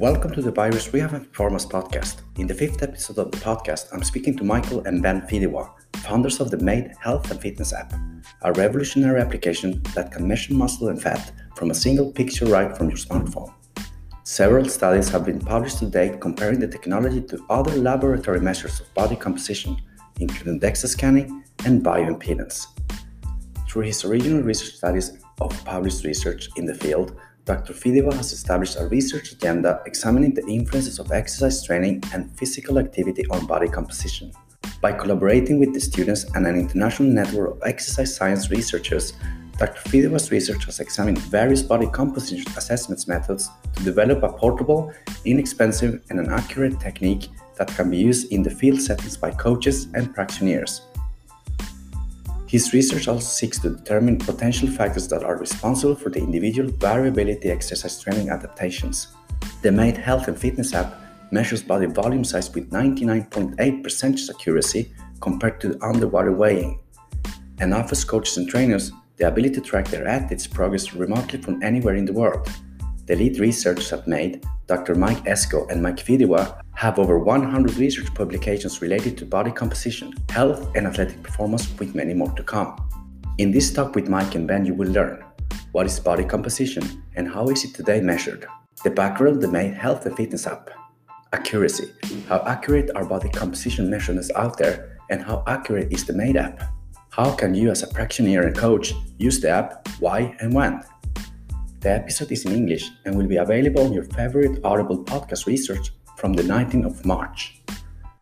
Welcome to the byrizz Rehab and Performance podcast. In the fifth episode of the podcast, I'm speaking to Michael and Ben Fedewa, founders of the Made Health and Fitness app, a revolutionary application that can measure muscle and fat from a single picture right from your smartphone. Several studies have been published to date comparing the technology to other laboratory measures of body composition, including DEXA scanning and bioimpedance. Through his original research studies of published research in the field, Dr. Fedewa has established a research agenda examining the influences of exercise training and physical activity on body composition. By collaborating with the students and an international network of exercise science researchers, Dr. Fedewa's research has examined various body composition assessment methods to develop a portable, inexpensive, and an accurate technique that can be used in the field settings by coaches and practitioners. His research also seeks to determine potential factors that are responsible for the individual variability exercise training adaptations. The Made Health and Fitness app measures body volume size with 99.8% accuracy compared to underwater weighing, and offers coaches and trainers the ability to track their athletes' progress remotely from anywhere in the world. The lead researchers at Made, Dr. Mike Esco and Mike Fedewa, have over 100 research publications related to body composition, health, and athletic performance, with many more to come. In this talk with Mike and Ben, you will learn what is body composition and how is it today measured, the background the Made Health and Fitness app, accuracy, how accurate are body composition measurements out there, and how accurate is the Made app. How can you, as a practitioner and coach, use the app, why, and when? The episode is in English and will be available on your favorite Audible podcast research from the 19th of March.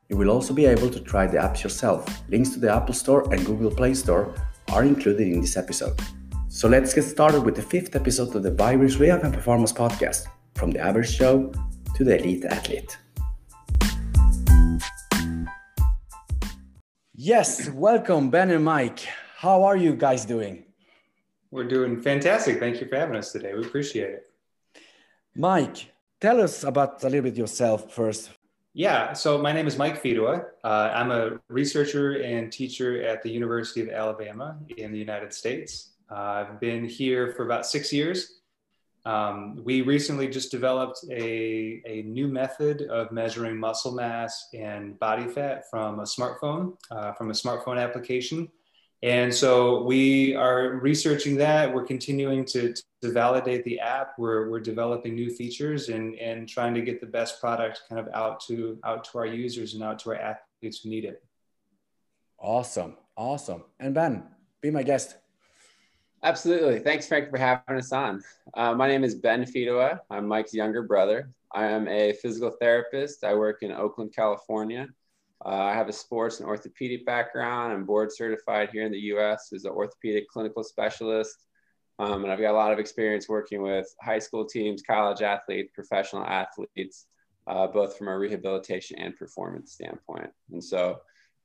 You will also be able to try the apps yourself. Links to the Apple Store and Google Play Store are included in this episode. So let's get started with the fifth episode of the byrizz Rehab and Performance Podcast from the average Joe to the elite athlete. Yes, welcome, Ben and Mike. How are you guys doing? We're doing fantastic. Thank you for having us today. We appreciate it. Mike, Tell us about a little bit yourself first. Yeah, so my name is Mike Fedewa. Uh, I'm a researcher and teacher at the University of Alabama in the United States. Uh, I've been here for about six years. Um, we recently just developed a, a new method of measuring muscle mass and body fat from a smartphone, uh, from a smartphone application. And so we are researching that. We're continuing to, to validate the app. We're, we're developing new features and, and trying to get the best product kind of out to out to our users and out to our athletes who need it. Awesome. Awesome. And Ben, be my guest. Absolutely. Thanks, Frank, for having us on. Uh, my name is Ben Fedewa. I'm Mike's younger brother. I am a physical therapist. I work in Oakland, California. Uh, I have a sports and orthopedic background. I'm board certified here in the US as an orthopedic clinical specialist. Um, and I've got a lot of experience working with high school teams, college athletes, professional athletes, uh, both from a rehabilitation and performance standpoint. And so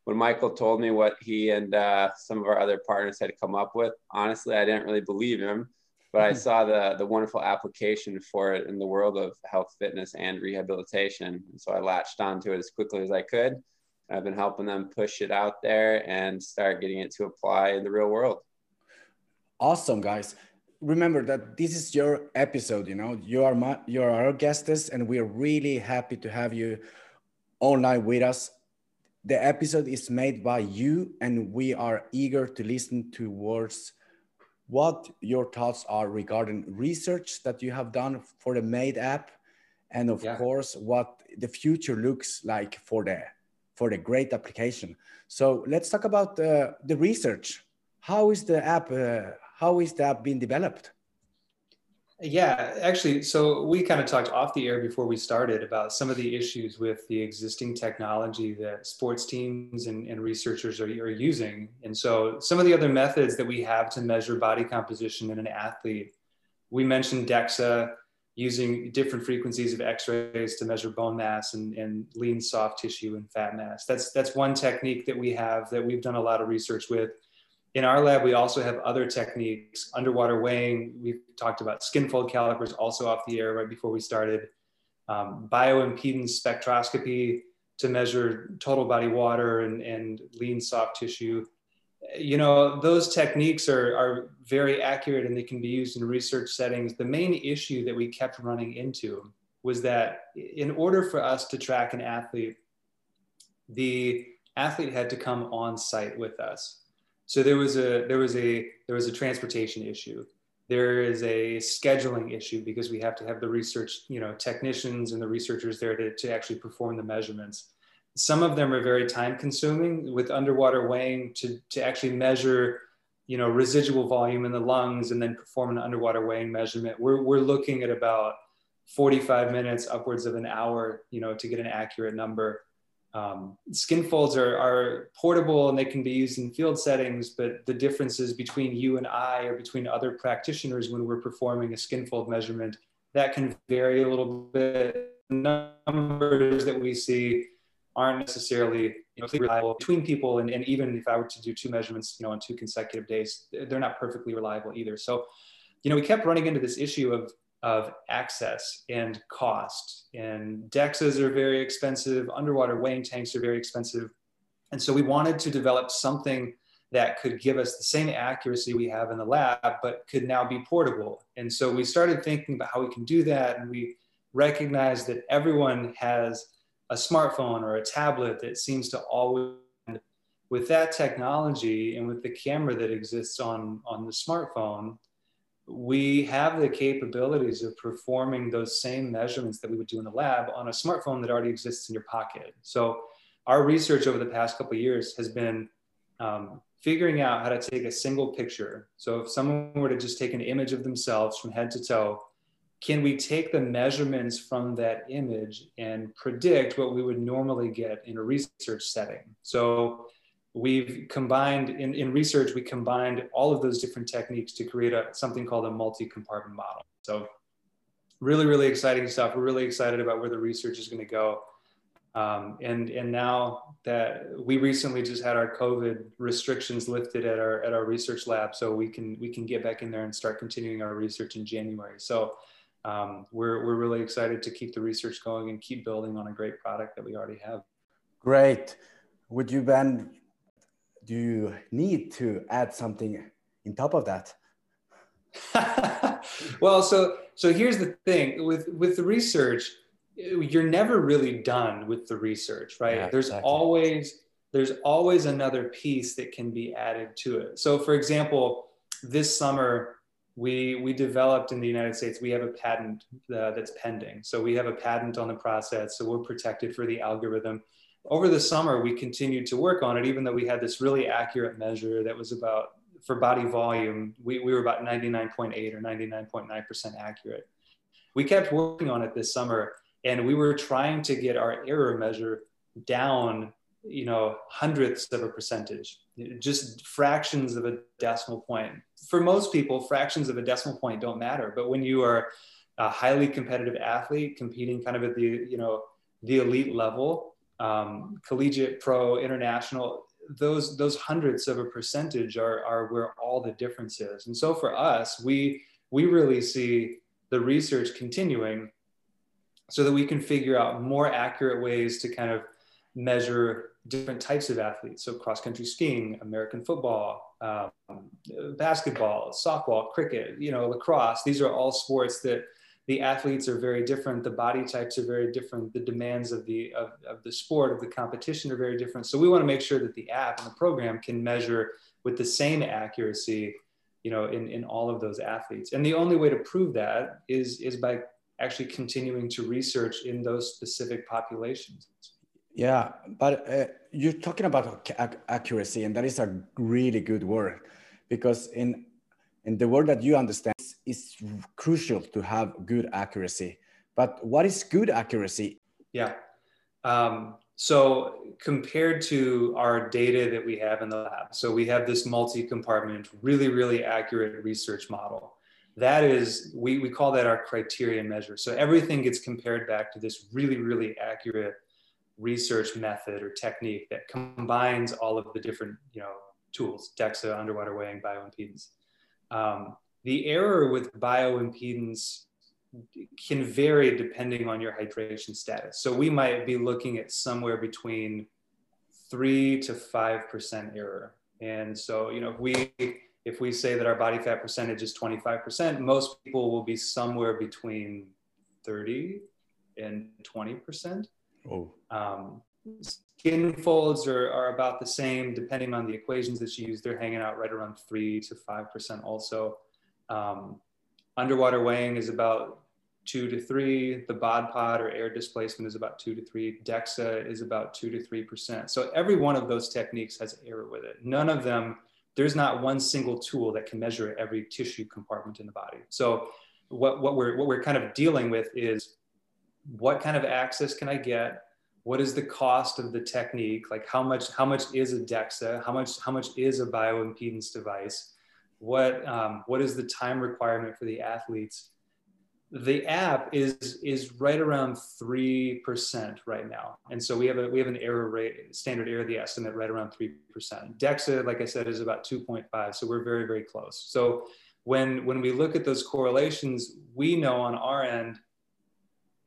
when Michael told me what he and uh, some of our other partners had come up with, honestly, I didn't really believe him, but I saw the, the wonderful application for it in the world of health, fitness, and rehabilitation. And so I latched onto it as quickly as I could I've been helping them push it out there and start getting it to apply in the real world. Awesome, guys. Remember that this is your episode, you know, you are my, you are our guests and we're really happy to have you online with us. The episode is made by you and we are eager to listen towards what your thoughts are regarding research that you have done for the made app and of yeah. course what the future looks like for the for the great application. So let's talk about uh, the research. How is the app? Uh, how is the app being developed? Yeah, actually, so we kind of talked off the air before we started about some of the issues with the existing technology that sports teams and, and researchers are, are using. And so some of the other methods that we have to measure body composition in an athlete, we mentioned DEXA, using different frequencies of x-rays to measure bone mass and, and lean soft tissue and fat mass. That's, that's one technique that we have that we've done a lot of research with. In our lab, we also have other techniques, underwater weighing. We've talked about skin fold calipers also off the air right before we started. Um, bioimpedance spectroscopy to measure total body water and, and lean soft tissue you know those techniques are, are very accurate and they can be used in research settings the main issue that we kept running into was that in order for us to track an athlete, the athlete had to come on site with us. So there was a there was a there was a transportation issue. There is a scheduling issue because we have to have the research, you know, technicians and the researchers there to, to actually perform the measurements. Some of them are very time consuming with underwater weighing to, to actually measure, you know, residual volume in the lungs and then perform an underwater weighing measurement. We're, we're looking at about 45 minutes, upwards of an hour, you know, to get an accurate number. Um, skin folds are, are portable and they can be used in field settings, but the differences between you and I or between other practitioners when we're performing a skin fold measurement, that can vary a little bit. Numbers that we see aren't necessarily you know, reliable between people. And, and even if I were to do two measurements, you know, on two consecutive days, they're not perfectly reliable either. So, you know, we kept running into this issue of of access and cost. And DEXAs are very expensive, underwater weighing tanks are very expensive. And so we wanted to develop something that could give us the same accuracy we have in the lab, but could now be portable. And so we started thinking about how we can do that. And we recognized that everyone has a smartphone or a tablet that seems to always with that technology and with the camera that exists on, on the smartphone, we have the capabilities of performing those same measurements that we would do in the lab on a smartphone that already exists in your pocket. So our research over the past couple years has been um, figuring out how to take a single picture. So if someone were to just take an image of themselves from head to toe, can we take the measurements from that image and predict what we would normally get in a research setting? So we've combined in, in research we combined all of those different techniques to create a something called a multi-compartment model. So really really exciting stuff. We're really excited about where the research is going to go. Um, and and now that we recently just had our covid restrictions lifted at our at our research lab so we can we can get back in there and start continuing our research in january. So um, we're, we're really excited to keep the research going and keep building on a great product that we already have great would you then do you need to add something in top of that? well, so so here's the thing with with the research, you're never really done with the research, right? Yeah, there's exactly. always there's always another piece that can be added to it. So, for example, this summer we we developed in the United States we have a patent uh, that's pending. So we have a patent on the process, so we're protected for the algorithm over the summer, we continued to work on it, even though we had this really accurate measure that was about for body volume, we, we were about 99.8 or 99.9% accurate. We kept working on it this summer and we were trying to get our error measure down, you know, hundredths of a percentage, just fractions of a decimal point. For most people, fractions of a decimal point don't matter. But when you are a highly competitive athlete competing kind of at the, you know, the elite level, um, collegiate, pro, international, those those hundreds of a percentage are are where all the difference is. And so for us, we we really see the research continuing so that we can figure out more accurate ways to kind of measure different types of athletes. So cross country skiing, American football, um, basketball, softball, cricket, you know, lacrosse. These are all sports that the athletes are very different. The body types are very different. The demands of the of, of the sport of the competition are very different. So we want to make sure that the app and the program can measure with the same accuracy you know in, in all of those athletes. And the only way to prove that is is by actually continuing to research in those specific populations yeah but uh, you're talking about accuracy and that is a really good word because in in the word that you understand it's crucial to have good accuracy. But what is good accuracy? Yeah. Um, so compared to our data that we have in the lab, so we have this multi-compartment, really, really accurate research model. That is, we, we call that our criteria measure. So everything gets compared back to this really, really accurate research method or technique that combines all of the different, you know, tools, DEXA, underwater weighing, bioimpedance. Um, the error with bioimpedance can vary depending on your hydration status. So we might be looking at somewhere between three to five percent error. And so, you know, if we if we say that our body fat percentage is 25%, most people will be somewhere between 30 and 20%. Oh. Um, skin folds are, are about the same depending on the equations that you use. They're hanging out right around 3 to 5% also. Um, underwater weighing is about two to three. The bod pod or air displacement is about two to three. DEXA is about two to three percent. So every one of those techniques has error with it. None of them, there's not one single tool that can measure every tissue compartment in the body. So what, what we're what we're kind of dealing with is what kind of access can I get? What is the cost of the technique? Like how much how much is a DEXA? How much how much is a bioimpedance device? What um, what is the time requirement for the athletes? the app is is right around three percent right now, and so we have a we have an error rate standard error the estimate right around three percent. DEXA, like I said, is about two point five, so we're very very close. So when when we look at those correlations, we know on our end,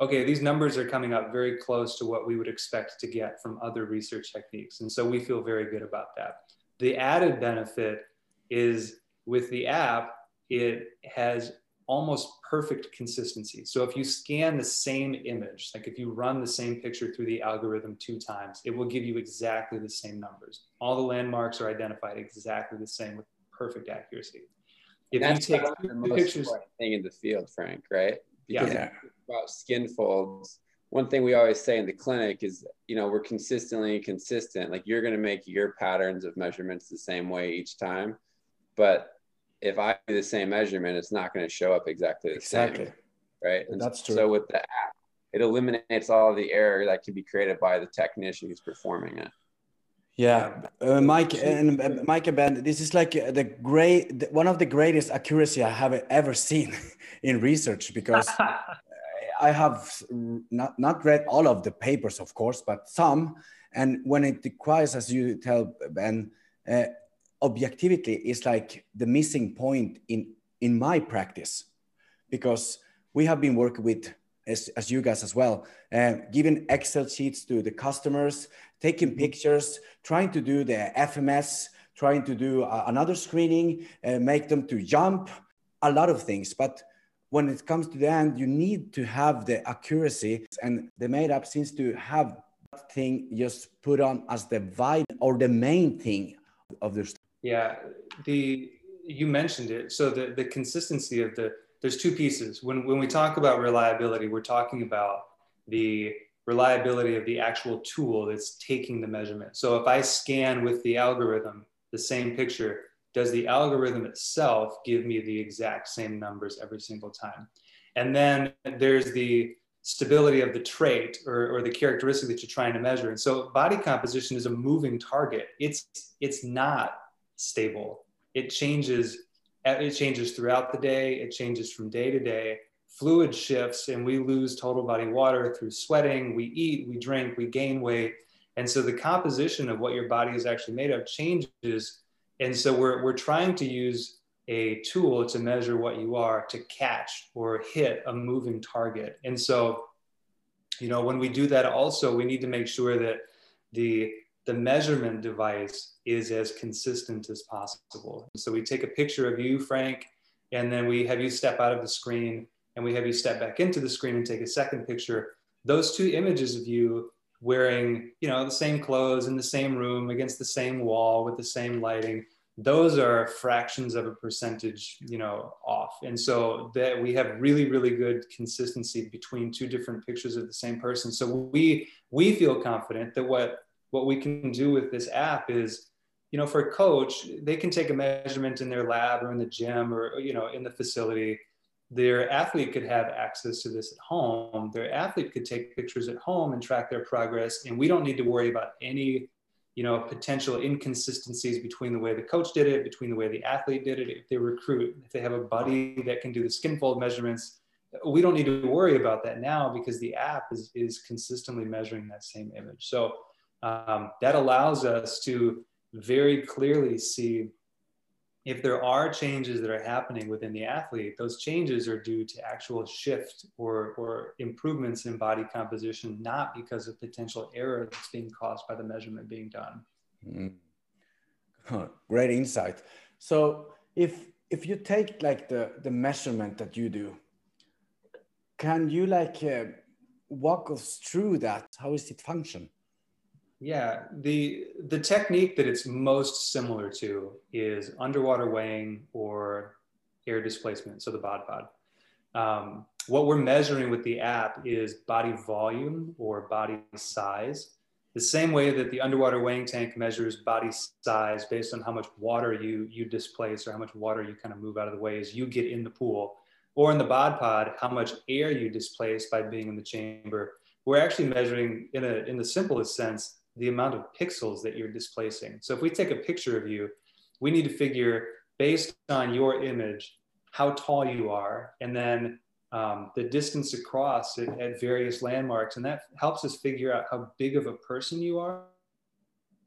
okay, these numbers are coming up very close to what we would expect to get from other research techniques, and so we feel very good about that. The added benefit is with the app, it has almost perfect consistency. So if you scan the same image, like if you run the same picture through the algorithm two times, it will give you exactly the same numbers. All the landmarks are identified exactly the same with perfect accuracy. If That's you take the most pictures, thing in the field, Frank, right? Because yeah. about skin folds, one thing we always say in the clinic is, you know, we're consistently consistent. Like you're going to make your patterns of measurements the same way each time, but if I do the same measurement, it's not going to show up exactly the exactly. same. Right. And That's true. So with the app, it eliminates all of the error that can be created by the technician who's performing it. Yeah, uh, Mike and uh, Mike and Ben, this is like the great, one of the greatest accuracy I have ever seen in research because I have not not read all of the papers, of course, but some. And when it requires, as you tell Ben, uh, objectivity is like the missing point in in my practice because we have been working with as, as you guys as well. Uh, giving excel sheets to the customers taking pictures trying to do the fms trying to do uh, another screening uh, make them to jump a lot of things. But when it comes to the end you need to have the accuracy. And the Made app seems to have that thing just put on as the vibe or the main thing of the yeah, the you mentioned it. So the the consistency of the there's two pieces. When when we talk about reliability, we're talking about the reliability of the actual tool that's taking the measurement. So if I scan with the algorithm the same picture, does the algorithm itself give me the exact same numbers every single time? And then there's the stability of the trait or, or the characteristic that you're trying to measure. And so body composition is a moving target. It's it's not stable. It changes. It changes throughout the day. It changes from day to day. Fluid shifts, and we lose total body water through sweating. We eat, we drink, we gain weight, and so the composition of what your body is actually made of changes. And so we're we're trying to use a tool to measure what you are to catch or hit a moving target. And so, you know, when we do that, also we need to make sure that the the measurement device is as consistent as possible. So we take a picture of you, Frank, and then we have you step out of the screen and we have you step back into the screen and take a second picture. Those two images of you wearing, you know, the same clothes in the same room against the same wall with the same lighting, those are fractions of a percentage, you know, off. And so that we have really, really good consistency between two different pictures of the same person. So we we feel confident that what what we can do with this app is you know for a coach they can take a measurement in their lab or in the gym or you know in the facility. Their athlete could have access to this at home. Their athlete could take pictures at home and track their progress and we don't need to worry about any you know potential inconsistencies between the way the coach did it between the way the athlete did it. If they recruit if they have a buddy that can do the skin fold measurements we don't need to worry about that now because the app is, is consistently measuring that same image. So um, that allows us to very clearly see if there are changes that are happening within the athlete, those changes are due to actual shift or, or improvements in body composition, not because of potential error that's being caused by the measurement being done. Mm. Huh, great insight. So if if you take like the the measurement that you do, can you like uh, walk us through that? How is it function? Yeah, the the technique that it's most similar to is underwater weighing or air displacement, so the bod pod. Um, what we're measuring with the app is body volume or body size. The same way that the underwater weighing tank measures body size based on how much water you you displace or how much water you kind of move out of the way as you get in the pool, or in the bod pod, how much air you displace by being in the chamber. We're actually measuring in a in the simplest sense the amount of pixels that you're displacing. So if we take a picture of you, we need to figure based on your image how tall you are, and then um, the distance across at, at, various landmarks, and that helps us figure out how big of a person you are.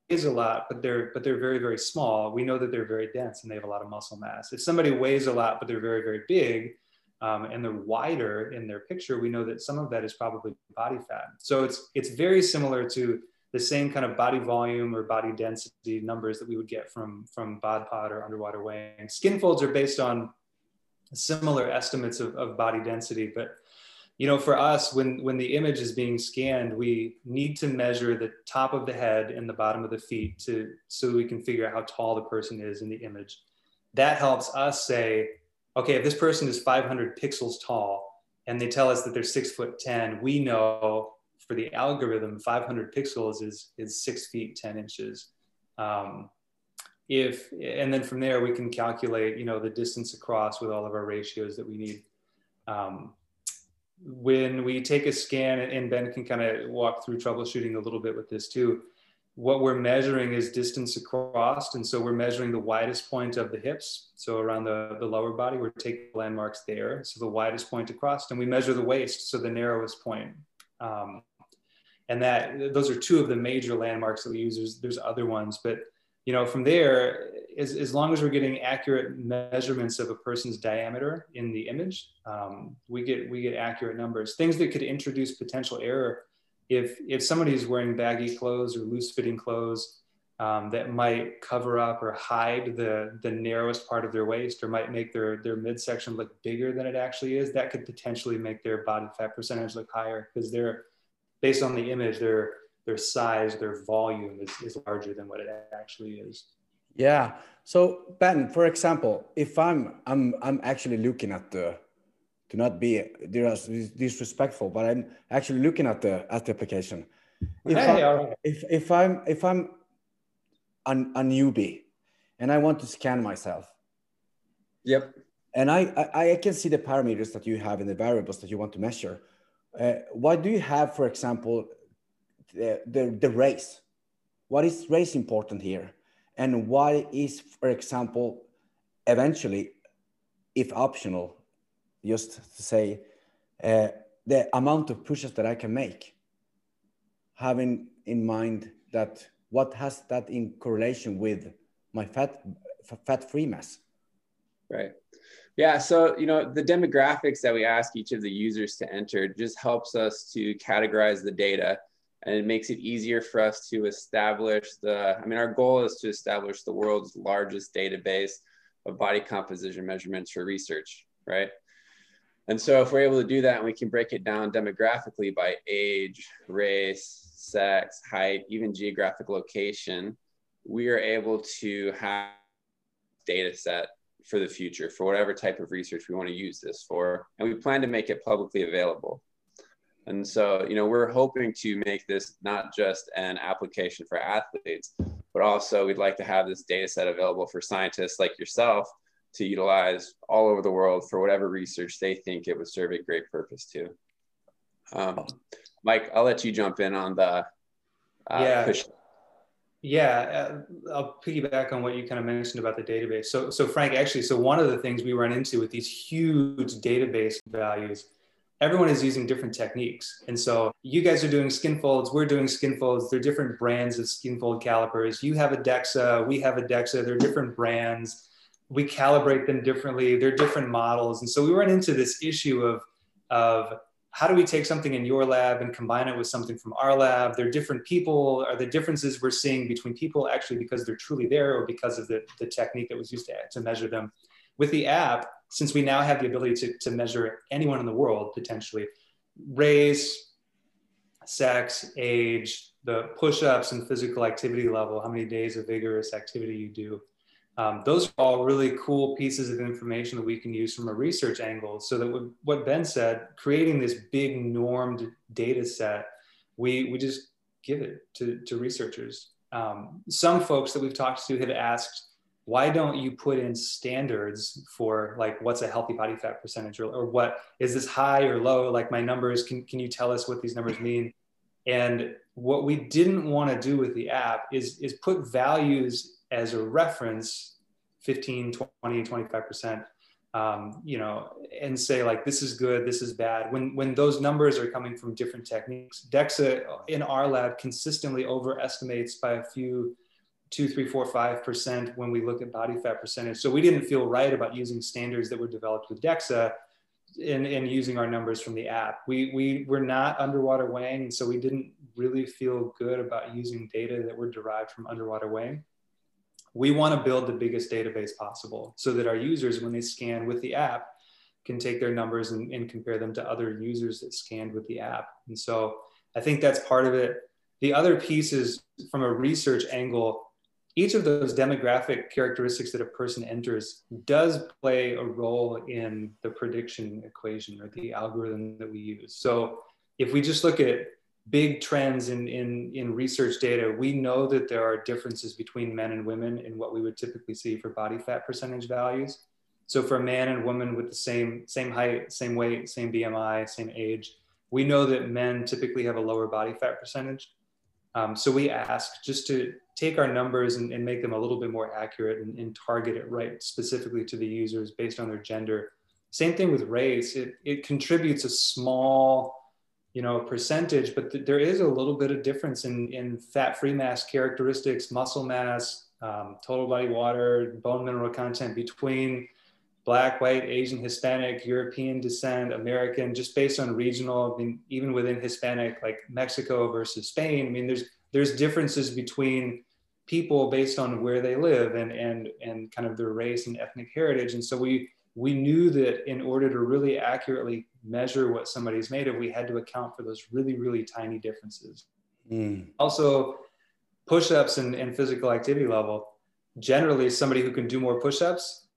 Is a lot, but they're but they're very very small. We know that they're very dense and they have a lot of muscle mass. If somebody weighs a lot but they're very very big, um, and they're wider in their picture, we know that some of that is probably body fat. So it's it's very similar to the same kind of body volume or body density numbers that we would get from from bod pod or underwater weighing. Skin folds are based on similar estimates of, of body density, but you know, for us, when when the image is being scanned, we need to measure the top of the head and the bottom of the feet to so we can figure out how tall the person is in the image. That helps us say, okay, if this person is 500 pixels tall and they tell us that they're six foot 10, we know for the algorithm, 500 pixels is, is six feet, 10 inches. Um, if, and then from there we can calculate, you know, the distance across with all of our ratios that we need. Um, when we take a scan and Ben can kind of walk through troubleshooting a little bit with this too, what we're measuring is distance across. And so we're measuring the widest point of the hips. So around the, the lower body, we're taking landmarks there. So the widest point across and we measure the waist. So the narrowest point. Um, and that those are two of the major landmarks that we use. There's, there's other ones, but you know, from there, as, as long as we're getting accurate measurements of a person's diameter in the image, um, we get we get accurate numbers. Things that could introduce potential error if if somebody is wearing baggy clothes or loose fitting clothes um, that might cover up or hide the the narrowest part of their waist or might make their their midsection look bigger than it actually is, that could potentially make their body fat percentage look higher because they're based on the image, their their size, their volume is, is larger than what it actually is. Yeah. So Ben, for example, if I'm I'm I'm actually looking at the to not be disrespectful, but I'm actually looking at the at the application. If, hey, I, if, if I'm if I'm an, a newbie and I want to scan myself. Yep. And I, I, I can see the parameters that you have in the variables that you want to measure. Uh, why do you have, for example, the, the, the race? What is race important here? And why is, for example, eventually, if optional, just to say uh, the amount of pushes that I can make, having in mind that what has that in correlation with my fat fat free mass. Right. Yeah. So, you know, the demographics that we ask each of the users to enter just helps us to categorize the data and it makes it easier for us to establish the, I mean, our goal is to establish the world's largest database of body composition measurements for research, right? And so if we're able to do that and we can break it down demographically by age, race, sex, height, even geographic location, we are able to have data set for the future for whatever type of research we want to use this for. And we plan to make it publicly available. And so, you know, we're hoping to make this not just an application for athletes, but also we'd like to have this data set available for scientists like yourself to utilize all over the world for whatever research they think it would serve a great purpose to. Um, Mike, I'll let you jump in on the uh, yeah. Push. Yeah, uh, I'll piggyback on what you kind of mentioned about the database. So, so Frank, actually, so one of the things we run into with these huge database values, everyone is using different techniques. And so you guys are doing skin folds, we're doing skin folds. They're different brands of skin fold calipers. You have a DEXA, we have a DEXA. They're different brands. We calibrate them differently. They're different models. And so we run into this issue of, of how do we take something in your lab and combine it with something from our lab? They're different people. Are the differences we're seeing between people actually because they're truly there or because of the, the technique that was used to, to measure them? With the app, since we now have the ability to, to measure anyone in the world potentially, race, sex, age, the push-ups and physical activity level, how many days of vigorous activity you do. Um, those are all really cool pieces of information that we can use from a research angle. So that what Ben said, creating this big normed data set, we, we just give it to, to researchers. Um, some folks that we've talked to have asked, why don't you put in standards for like what's a healthy body fat percentage or, or what is this high or low like my numbers can, can you tell us what these numbers mean and what we didn't want to do with the app is is put values as a reference 15 20 25% um, you know and say like this is good this is bad when when those numbers are coming from different techniques dexa in our lab consistently overestimates by a few two, three, four, five percent when we look at body fat percentage. So we didn't feel right about using standards that were developed with DEXA and, and using our numbers from the app. We, we were not underwater weighing, so we didn't really feel good about using data that were derived from underwater weighing. We want to build the biggest database possible so that our users, when they scan with the app, can take their numbers and, and compare them to other users that scanned with the app. And so I think that's part of it. The other piece is from a research angle, each of those demographic characteristics that a person enters does play a role in the prediction equation or the algorithm that we use. So if we just look at big trends in, in, in research data, we know that there are differences between men and women in what we would typically see for body fat percentage values. So for a man and woman with the same, same height, same weight, same BMI, same age, we know that men typically have a lower body fat percentage. Um, so we ask just to take our numbers and, and, make them a little bit more accurate and, and, target it right specifically to the users based on their gender. Same thing with race. It, it contributes a small, you know, percentage, but th- there is a little bit of difference in, in fat-free mass characteristics, muscle mass, um, total body water, bone mineral content between black, white, Asian, Hispanic, European descent, American, just based on regional, I mean, even within Hispanic, like Mexico versus Spain. I mean, there's there's differences between people based on where they live and and and kind of their race and ethnic heritage. And so we we knew that in order to really accurately measure what somebody's made of, we had to account for those really, really tiny differences. Mm. Also, push-ups and, and physical activity level. Generally, somebody who can do more push-ups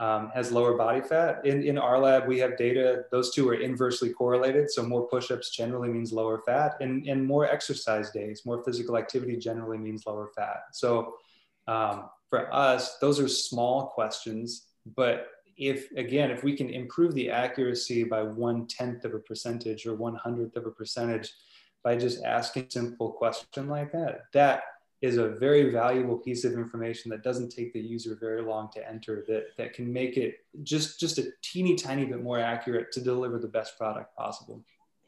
um, has lower body fat. In, in our lab, we have data, those two are inversely correlated. So more push-ups generally means lower fat and, and more exercise days, more physical activity generally means lower fat. So um, for us, those are small questions, but if again, if we can improve the accuracy by one tenth of a percentage or one hundredth of a percentage by just asking a simple question like that, that is a very valuable piece of information that doesn't take the user very long to enter that, that can make it just just a teeny tiny bit more accurate to deliver the best product possible.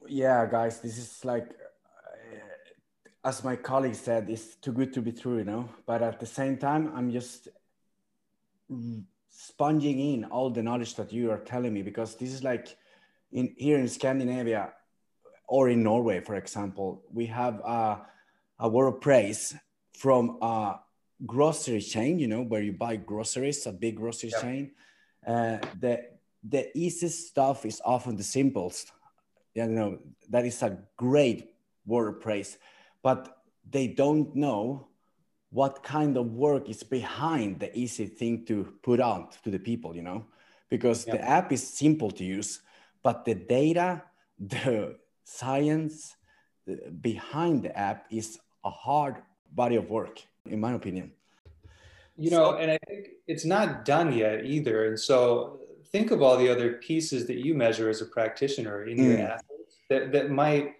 Yeah guys this is like uh, as my colleague said it's too good to be true you know? But at the same time i'm just sponging in all the knowledge that you are telling me because this is like in here in scandinavia or in norway for example we have a, a word of praise from a grocery chain, you know, where you buy groceries, a big grocery chain, uh, the the easiest stuff is often the simplest. You know, that is a great word of praise, but they don't know what kind of work is behind the easy thing to put out to the people, you know, because yep. the app is simple to use, but the data, the science behind the app is a hard body of work, in my opinion. You know, and I think it's not done yet either. And so think of all the other pieces that you measure as a practitioner in mm. your athletes that, that might,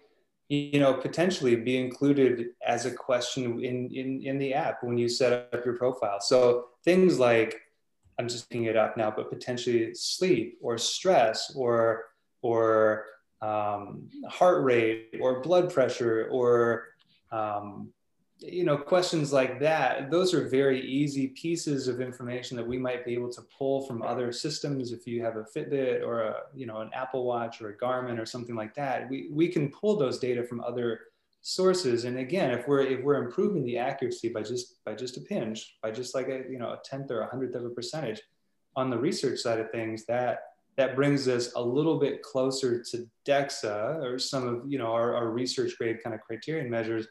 you know, potentially be included as a question in, in, in the app when you set up your profile. So things like, I'm just picking it up now, but potentially sleep or stress or, or um, heart rate or blood pressure or um, you know questions like that those are very easy pieces of information that we might be able to pull from other systems. If you have a fitbit or a you know an apple watch or a garmin or something like that we, we can pull those data from other sources. And again if we're if we're improving the accuracy by just by just a pinch by just like a you know a tenth or a hundredth of a percentage on the research side of things that that brings us a little bit closer to DEXA or some of you know our, our research grade kind of criterion measures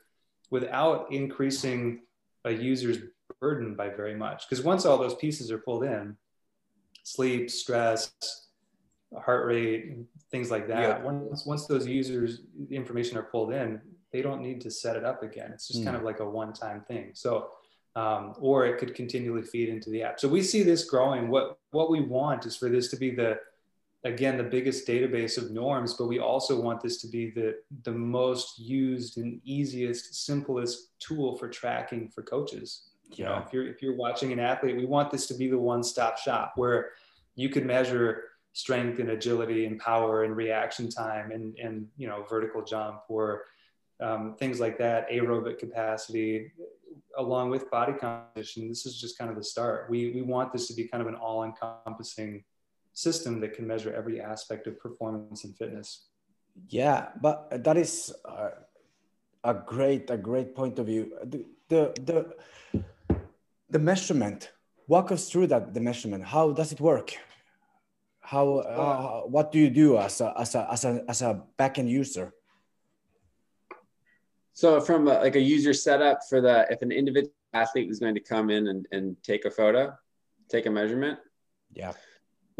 without increasing a user's burden by very much. Because once all those pieces are pulled in, sleep, stress, heart rate, things like that, yeah. once, once those users information are pulled in, they don't need to set it up again. It's just mm. kind of like a one-time thing. So, um, or it could continually feed into the app. So we see this growing. What what we want is for this to be the again the biggest database of norms but we also want this to be the the most used and easiest simplest tool for tracking for coaches. Yeah. you know if you're if you're watching an athlete we want this to be the one-stop shop where you can measure strength and agility and power and reaction time and and you know vertical jump or um, things like that aerobic capacity along with body composition. This is just kind of the start. We we want this to be kind of an all-encompassing system that can measure every aspect of performance and fitness. Yeah, but that is uh, a great a great point of view. The, the the the measurement. Walk us through that the measurement. How does it work? How uh, what do you do as a as a as a as a backend user? So from a, like a user setup for the if an individual athlete was going to come in and, and take a photo, take a measurement. Yeah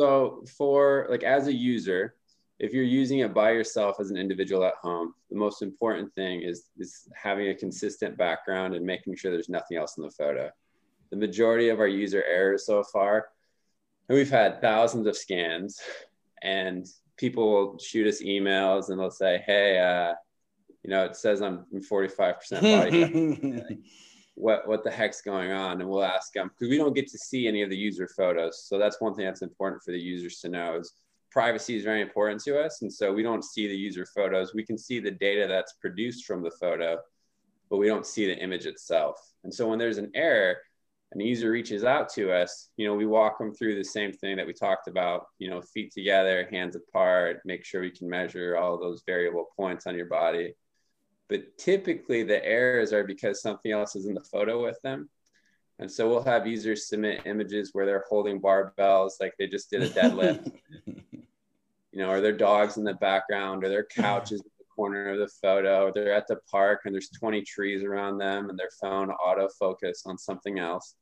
so for like as a user, if you're using it by yourself as an individual at home, the most important thing is is having a consistent background and making sure there's nothing else in the photo. The majority of our user errors so far, and we've had thousands of scans, and people will shoot us emails and they'll say, "Hey, uh, you know, it says I'm 45% body." what what the heck's going on and we'll ask them because we don't get to see any of the user photos. So that's one thing that's important for the users to know is privacy is very important to us and so we don't see the user photos. We can see the data that's produced from the photo but we don't see the image itself. And so when there's an error and the user reaches out to us you know we walk them through the same thing that we talked about you know feet together hands apart make sure we can measure all those variable points on your body but typically the errors are because something else is in the photo with them. And so we'll have users submit images where they're holding barbells, like they just did a deadlift, you know, or their dogs in the background, or their couches in the corner of the photo, or they're at the park and there's 20 trees around them and their phone autofocus on something else.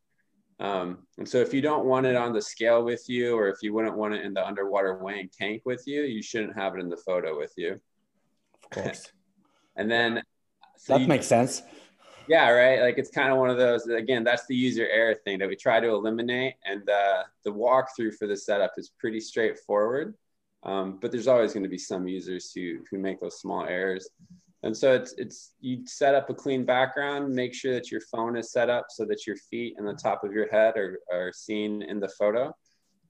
Um, and so if you don't want it on the scale with you, or if you wouldn't want it in the underwater weighing tank with you, you shouldn't have it in the photo with you. Of course. And then so that you, makes sense. Yeah, right. Like it's kind of one of those. Again, that's the user error thing that we try to eliminate. And uh, the walkthrough for the setup is pretty straightforward. Um, but there's always going to be some users who who make those small errors. And so it's it's you set up a clean background, make sure that your phone is set up so that your feet and the top of your head are, are seen in the photo.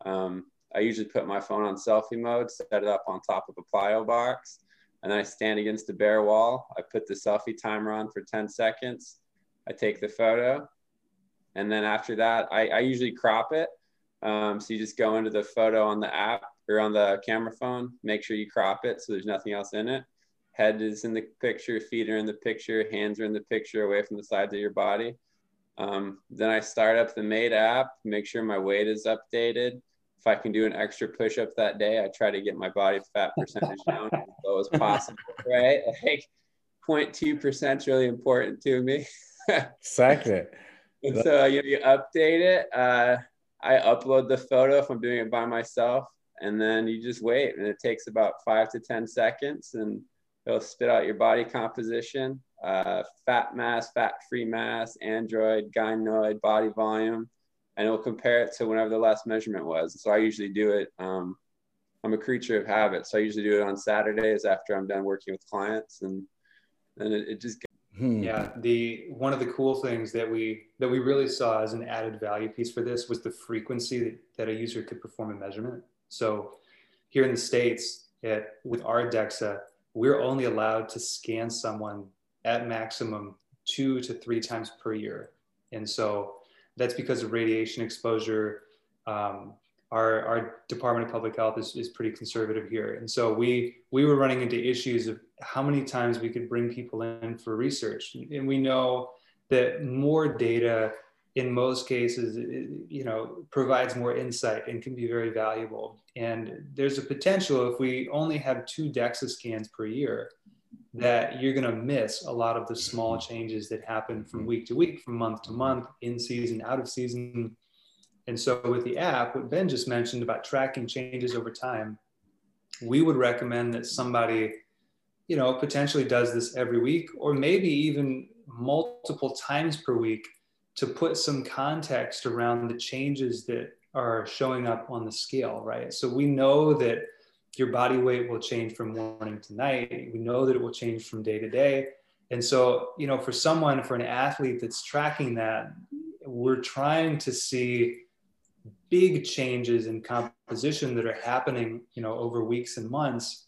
Um, I usually put my phone on selfie mode, set it up on top of a plyo box, and then I stand against a bare wall. I put the selfie timer on for 10 seconds. I take the photo. And then after that, I, I usually crop it. Um, so you just go into the photo on the app or on the camera phone, make sure you crop it so there's nothing else in it. Head is in the picture, feet are in the picture, hands are in the picture away from the sides of your body. Um, then I start up the Made app, make sure my weight is updated if I can do an extra push up that day, I try to get my body fat percentage down as low as possible, right? Like 0.2% is really important to me. exactly. And so you, you update it. Uh, I upload the photo if I'm doing it by myself, and then you just wait, and it takes about five to 10 seconds, and it'll spit out your body composition, uh, fat mass, fat free mass, android, gynoid, body volume and it'll compare it to whenever the last measurement was. So I usually do it. Um, I'm a creature of habit, so I usually do it on Saturdays after I'm done working with clients, and then it, it just. Hmm. Yeah, the one of the cool things that we that we really saw as an added value piece for this was the frequency that, that a user could perform a measurement. So here in the states, at, with our DEXA, we're only allowed to scan someone at maximum two to three times per year, and so that's because of radiation exposure. Um, our, our Department of Public Health is, is pretty conservative here. And so we, we were running into issues of how many times we could bring people in for research. And we know that more data in most cases, you know, provides more insight and can be very valuable. And there's a potential if we only have two DEXA scans per year, that you're going to miss a lot of the small changes that happen from week to week, from month to month, in season, out of season. And so, with the app, what Ben just mentioned about tracking changes over time, we would recommend that somebody, you know, potentially does this every week or maybe even multiple times per week to put some context around the changes that are showing up on the scale, right? So we know that your body weight will change from morning to night. We know that it will change from day to day. And so, you know, for someone, for an athlete that's tracking that, we're trying to see big changes in composition that are happening, you know, over weeks and months.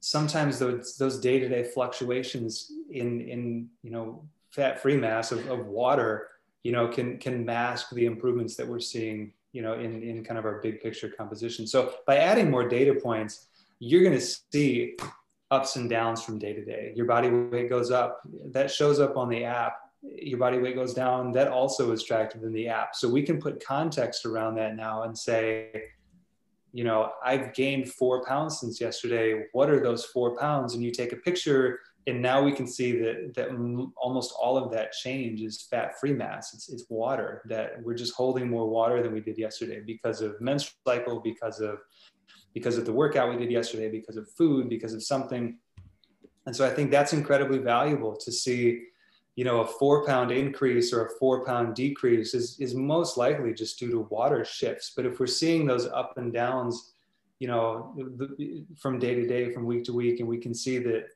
Sometimes those those day-to-day fluctuations in in you know fat-free mass of, of water you know, can can mask the improvements that we're seeing, you know, in in kind of our big picture composition. So by adding more data points, you're going to see ups and downs from day to day. Your body weight goes up, that shows up on the app. Your body weight goes down, that also is tracked in the app. So we can put context around that now and say, you know, I've gained four pounds since yesterday. What are those four pounds? And you take a picture and now we can see that that almost all of that change is fat-free mass. It's, it's water that we're just holding more water than we did yesterday because of menstrual cycle, because of because of the workout we did yesterday, because of food, because of something. And so I think that's incredibly valuable to see, you know, a four pound increase or a four pound decrease is, is most likely just due to water shifts. But if we're seeing those up and downs, you know, from day to day, from week to week, and we can see that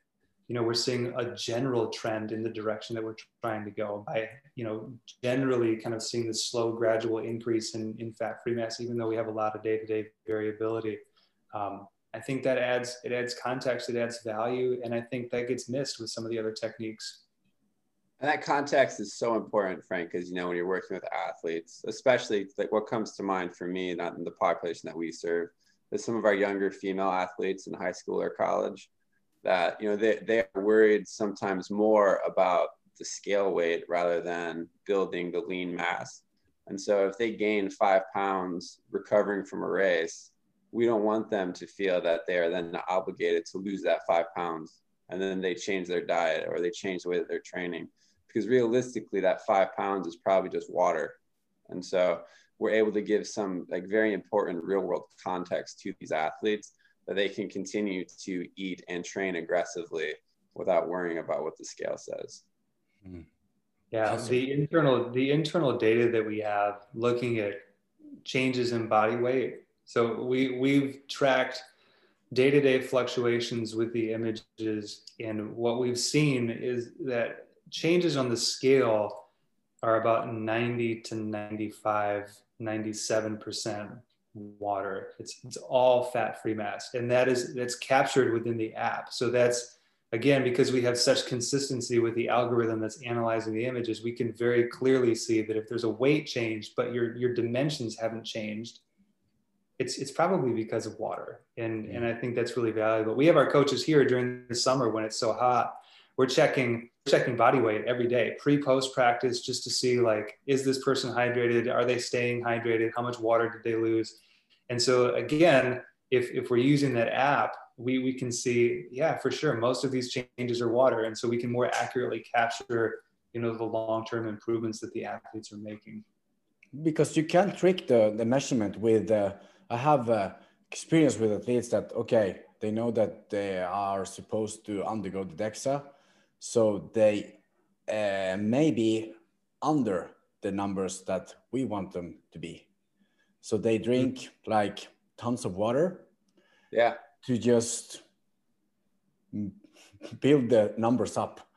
you know we're seeing a general trend in the direction that we're trying to go by you know generally kind of seeing this slow gradual increase in, in fat free mass even though we have a lot of day-to-day variability. Um, i think that adds it adds context it adds value and i think that gets missed with some of the other techniques. And that context is so important frank because you know when you're working with athletes especially like what comes to mind for me not in the population that we serve is some of our younger female athletes in high school or college that you know they, they are worried sometimes more about the scale weight rather than building the lean mass. And so if they gain five pounds recovering from a race we don't want them to feel that they are then obligated to lose that five pounds and then they change their diet or they change the way that they're training. Because realistically that five pounds is probably just water. And so we're able to give some like very important real world context to these athletes that they can continue to eat and train aggressively without worrying about what the scale says. Hmm. Yeah, the internal the internal data that we have looking at changes in body weight. So we we've tracked day-to-day fluctuations with the images and what we've seen is that changes on the scale are about 90 to 95 97% water. It's, it's all fat-free mass, and that is that's captured within the app. So that's again because we have such consistency with the algorithm that's analyzing the images. We can very clearly see that if there's a weight change, but your your dimensions haven't changed, it's it's probably because of water, and and I think that's really valuable. We have our coaches here during the summer when it's so hot. We're checking checking body weight every day, pre post practice, just to see like, is this person hydrated? Are they staying hydrated? How much water did they lose? And so again, if, if we're using that app, we, we can see, yeah, for sure, most of these changes are water. And so we can more accurately capture, you know, the long-term improvements that the athletes are making. Because you can trick the, the measurement with, uh, I have uh, experience with athletes that, okay, they know that they are supposed to undergo the DEXA. So they uh, may be under the numbers that we want them to be. So they drink like tons of water. Yeah. To just build the numbers up.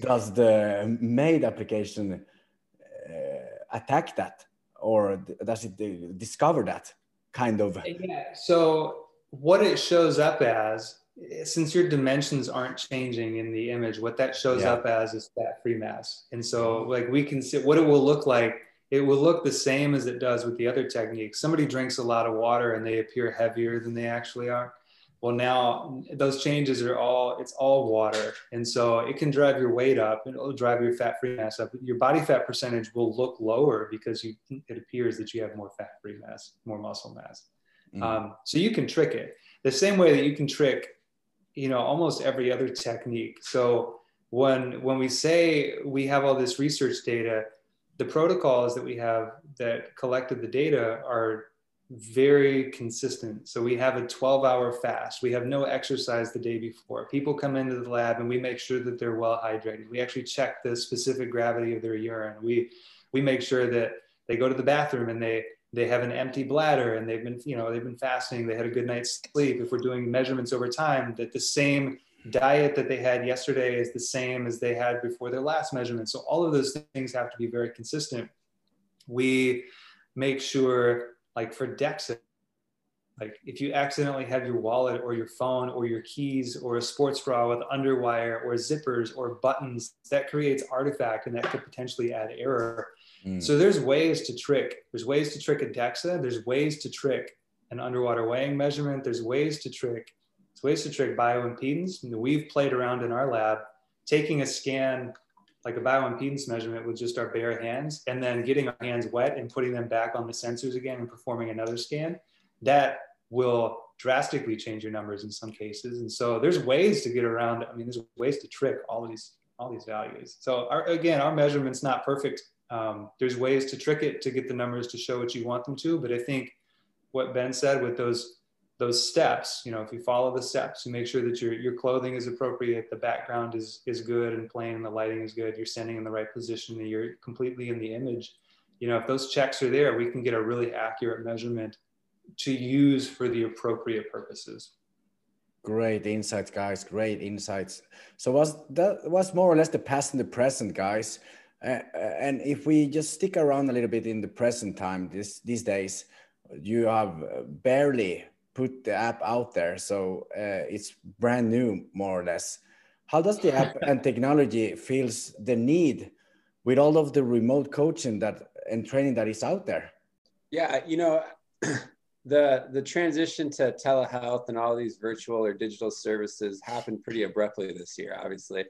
Does the Made application uh, attack that, or does it discover that kind of? Yeah. So what it shows up as, since your dimensions aren't changing in the image, what that shows yeah. up as is fat-free mass. And so, like, we can see what it will look like it will look the same as it does with the other techniques. Somebody drinks a lot of water and they appear heavier than they actually are. well, now those changes are all, it's all water. And so it can drive your weight up and it'll drive your fat free mass up. Your body fat percentage will look lower because you, it appears that you have more fat free mass, more muscle mass. Mm. Um, so you can trick it the same way that you can trick, you know, almost every other technique. So when, when we say we have all this research data, the protocols that we have that collected the data are very consistent. So we have a 12 hour fast. We have no exercise the day before. People come into the lab and we make sure that they're well hydrated. We actually check the specific gravity of their urine. We we make sure that they go to the bathroom and they they have an empty bladder and they've been you know they've been fasting. They had a good night's sleep. If we're doing measurements over time, that the same diet that they had yesterday is the same as they had before their last measurement. So all of those things have to be very consistent. We make sure like for DEXA, like if you accidentally have your wallet or your phone or your keys or a sports bra with underwire or zippers or buttons, that creates artifact and that could potentially add error. Mm. So there's ways to trick. There's ways to trick a DEXA. There's ways to trick an underwater weighing measurement. There's ways to trick. To trick bioimpedance. We've played around in our lab, taking a scan like a bioimpedance measurement with just our bare hands and then getting our hands wet and putting them back on the sensors again and performing another scan, that will drastically change your numbers in some cases. And so there's ways to get around. I mean, there's ways to trick all these all these values. So our, again, our measurement's not perfect. Um, there's ways to trick it to get the numbers to show what you want them to. But I think what Ben said with those those steps you know if you follow the steps you make sure that your your clothing is appropriate the background is is good and plain the lighting is good you're standing in the right position and you're completely in the image. You know if those checks are there we can get a really accurate measurement to use for the appropriate purposes. Great insights guys. Great insights. So was that was more or less the past and the present guys. Uh, and if we just stick around a little bit in the present time this these days you have barely put the app out there. So uh, it's brand new, more or less. How does the app and technology feels the need with all of the remote coaching that and training that is out there? Yeah, you know, the the transition to telehealth and all these virtual or digital services happened pretty abruptly this year, obviously.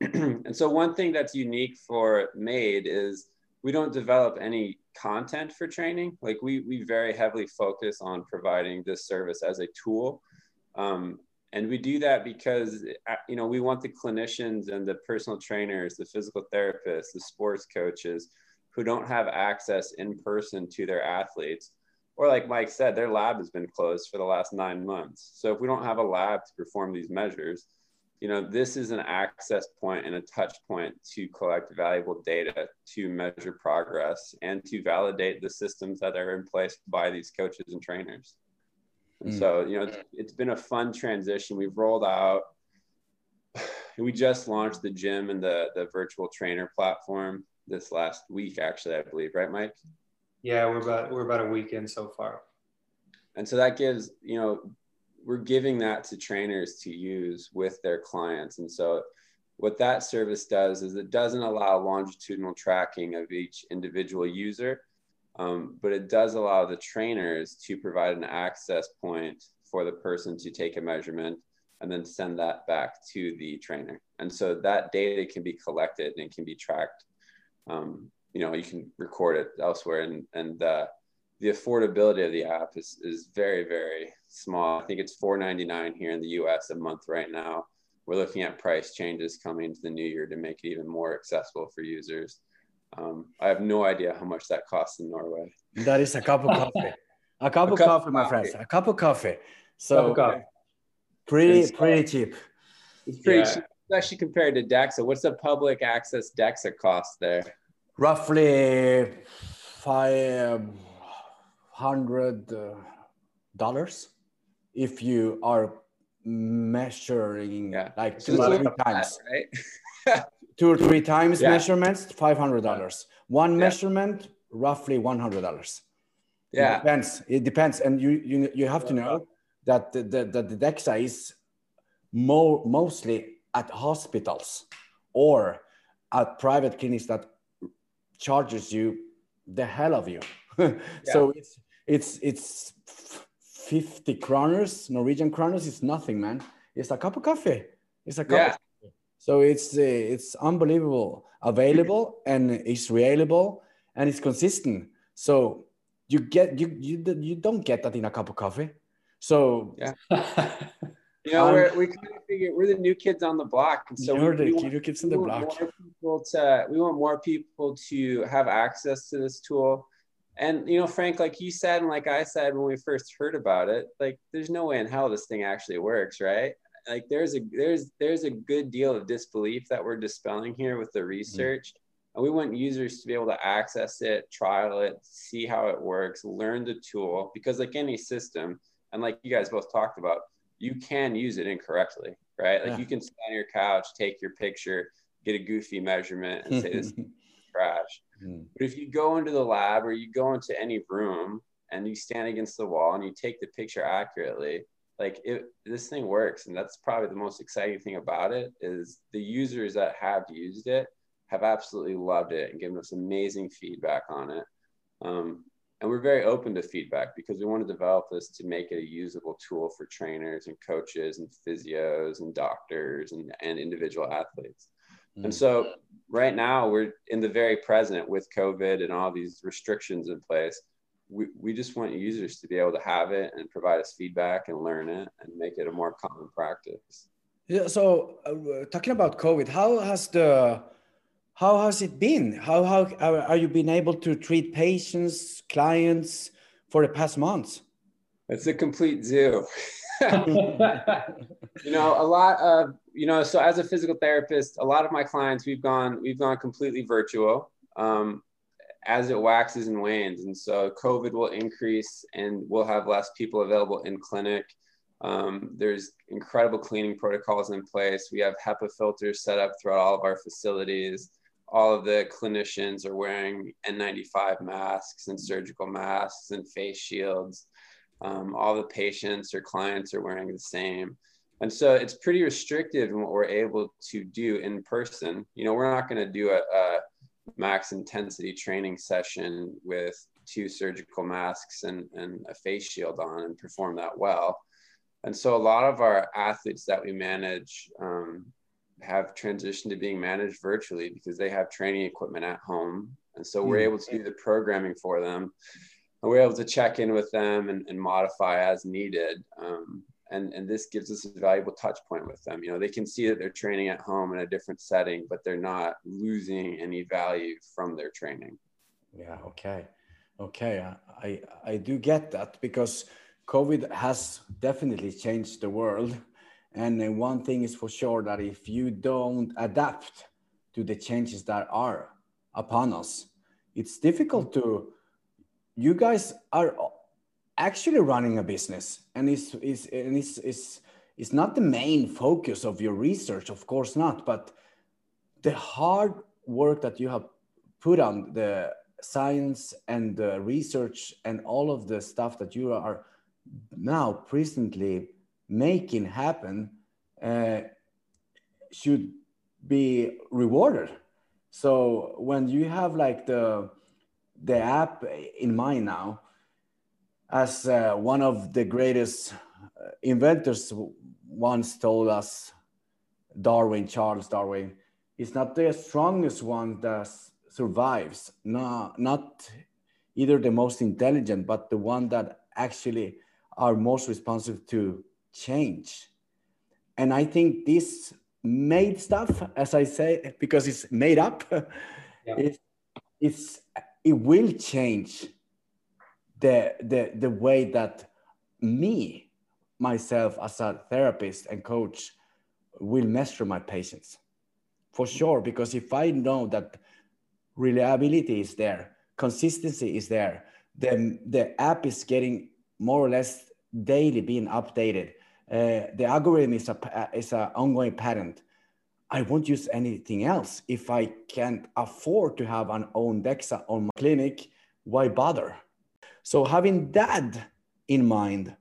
and so one thing that's unique for Made is we don't develop any content for training. Like we we very heavily focus on providing this service as a tool. Um, and we do that because uh, you know we want the clinicians and the personal trainers, the physical therapists, the sports coaches who don't have access in person to their athletes or like Mike said, their lab has been closed for the last nine months. So if we don't have a lab to perform these measures, you know, this is an access point and a touch point to collect valuable data to measure progress and to validate the systems that are in place by these coaches and trainers. And mm. so, you know, it's, it's been a fun transition. We've rolled out, we just launched the gym and the, the virtual trainer platform this last week, actually, I believe, right, Mike? Yeah, we're about, we're about a week in so far. And so that gives, you know, we're giving that to trainers to use with their clients. And so what that service does is it doesn't allow longitudinal tracking of each individual user, um, but it does allow the trainers to provide an access point for the person to take a measurement and then send that back to the trainer. And so that data can be collected and can be tracked. Um, you know, you can record it elsewhere and, and uh, the affordability of the app is, is very, very small. I think it's $4.99 here in the US a month right now. We're looking at price changes coming to the new year to make it even more accessible for users. Um, I have no idea how much that costs in Norway. That is a cup of coffee. A cup, a of cup coffee, my friends. A cup of coffee. So coffee. pretty, pretty cheap. It's pretty yeah. cheap, especially compared to DEXA. What's the public access DEXA cost there? Roughly five hundred dollars if you are measuring yeah. like two or three times, right? two or three times yeah. measurements, five hundred dollars. One yeah. measurement, roughly one hundred dollars. Yeah, it depends. It depends, and you you you have to know that the the, the, the DEXA is more mostly at hospitals or at private clinics that charges you the hell of you. so it's it's it's 50 kroners, Norwegian kroners is nothing, man. It's a cup of coffee. It's a cup yeah. So it's uh, it's unbelievable, available and it's reliable and it's consistent. So you get you you you don't get that in a cup of coffee. So yeah. you know, um, we're, we kind of figure we're the new kids on the block, and so you're we, the we new kids on the block. people to, we want more people to have access to this tool. And you know, Frank, like you said, and like I said when we first heard about it, like there's no way in hell this thing actually works, right? like there's a there's there's a good deal of disbelief that we're dispelling here with the mm-hmm. research mm-hmm. and we want users to be able to access it trial it see how it works learn the tool because like any system and like you guys both talked about you can use it incorrectly right like yeah. you can sit on your couch take your picture get a goofy measurement and say this trash. Mm. but if you go into the lab or you go into any room and you stand against the wall and you take the picture accurately like it, this thing works. And that's probably the most exciting thing about it is the users that have used it have absolutely loved it and given us amazing feedback on it. Um, and we're very open to feedback because we want to develop this to make it a usable tool for trainers and coaches and physios and doctors and, and individual athletes mm. and so right now we're in the very present with covid and all these restrictions in place we, we just want users to be able to have it and provide us feedback and learn it and make it a more common practice. Yeah. So uh, talking about COVID, how has the how has it been? How how are you been able to treat patients, clients for the past months? It's a complete zoo. you know, a lot of you know. So as a physical therapist, a lot of my clients we've gone we've gone completely virtual. Um, as it waxes and wanes. And so COVID will increase and we'll have less people available in clinic. Um, there's incredible cleaning protocols in place. We have HEPA filters set up throughout all of our facilities. All of the clinicians are wearing N95 masks and surgical masks and face shields. Um, all the patients or clients are wearing the same. And so it's pretty restrictive in what we're able to do in person. You know, we're not going to do a, a max intensity training session with two surgical masks and, and a face shield on and perform that well. And so a lot of our athletes that we manage um, have transitioned to being managed virtually because they have training equipment at home. And so we're hmm. able to do the programming for them. And we're able to check in with them and, and modify as needed. Um, and and this gives us a valuable touch point with them. You know they can see that they're training at home in a different setting but they're not losing any value from their training. Yeah okay. Okay i i do get that because covid has definitely changed the world. And uh, one thing is for sure that if you don't adapt to the changes that are upon us it's difficult to you guys are actually running a business and it's, it's, and it's, it's, it's not the main focus of your research, of course not, but the hard work that you have put on the science and the research and all of the stuff that you are now presently making happen uh, should be rewarded. So when you have like the the app in mind now, as uh, one of the greatest uh, inventors once told us, Darwin, Charles Darwin, is not the strongest one that survives, no, not either the most intelligent, but the one that actually are most responsive to change. And I think this made stuff, as I say, because it's made up, yeah. it, it's, it will change the the the way that me myself as a therapist and coach will measure my patients for sure because if i know that reliability is there consistency is there the the app is getting more or less daily being updated uh, the algorithm is a is an ongoing patent i won't use anything else if i can't afford to have an own dexa on my clinic why bother so, having that in mind,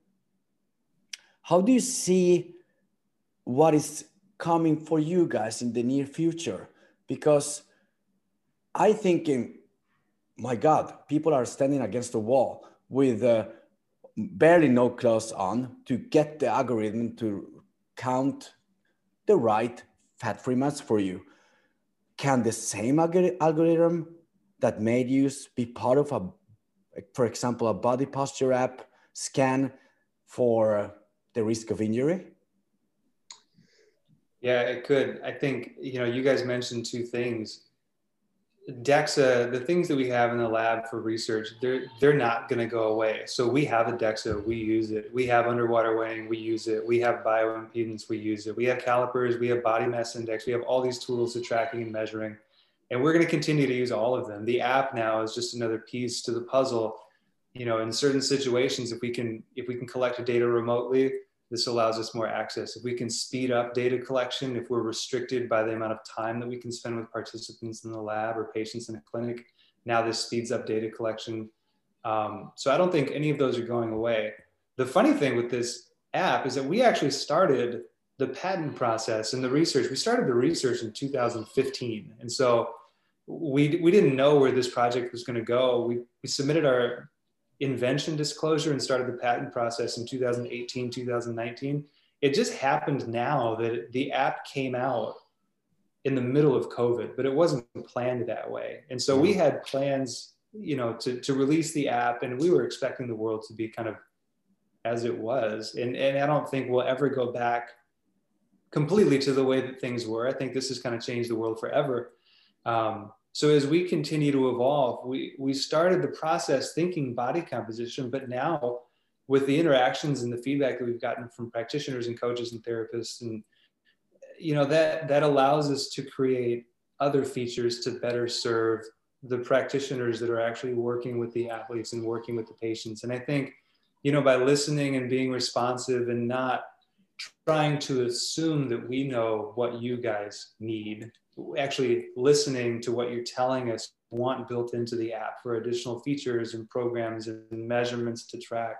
how do you see what is coming for you guys in the near future? Because I think, in, my God, people are standing against the wall with uh, barely no clothes on to get the algorithm to count the right fat-free mass for you. Can the same algorithm that made you be part of a, for example, a body posture app scan for the risk of injury? Yeah, it could. I think, you know, you guys mentioned two things. DEXA, the things that we have in the lab for research, they're they're not going to go away. So we have a DEXA, we use it. We have underwater weighing, we use it. We have bioimpedance, we use it. We have calipers, we have body mass index, we have all these tools for tracking and measuring, and we're going to continue to use all of them. The app now is just another piece to the puzzle. You know, in certain situations, if we can if we can collect data remotely, this allows us more access. If we can speed up data collection, if we're restricted by the amount of time that we can spend with participants in the lab or patients in a clinic, now this speeds up data collection. Um, so I don't think any of those are going away. The funny thing with this app is that we actually started the patent process and the research. We started the research in 2015. And so we, we didn't know where this project was going to go. We, we submitted our invention disclosure and started the patent process in 2018, 2019. It just happened now that the app came out in the middle of COVID, but it wasn't planned that way. And so we mm-hmm. had plans, you know, to, to release the app and we were expecting the world to be kind of as it was. And, and I don't think we'll ever go back completely to the way that things were. I think this has kind of changed the world forever. Um, so as we continue to evolve, we, we started the process thinking body composition, but now with the interactions and the feedback that we've gotten from practitioners and coaches and therapists, and you know that that allows us to create other features to better serve the practitioners that are actually working with the athletes and working with the patients. And I think, you know, by listening and being responsive and not trying to assume that we know what you guys need. Actually listening to what you're telling us want built into the app for additional features and programs and measurements to track.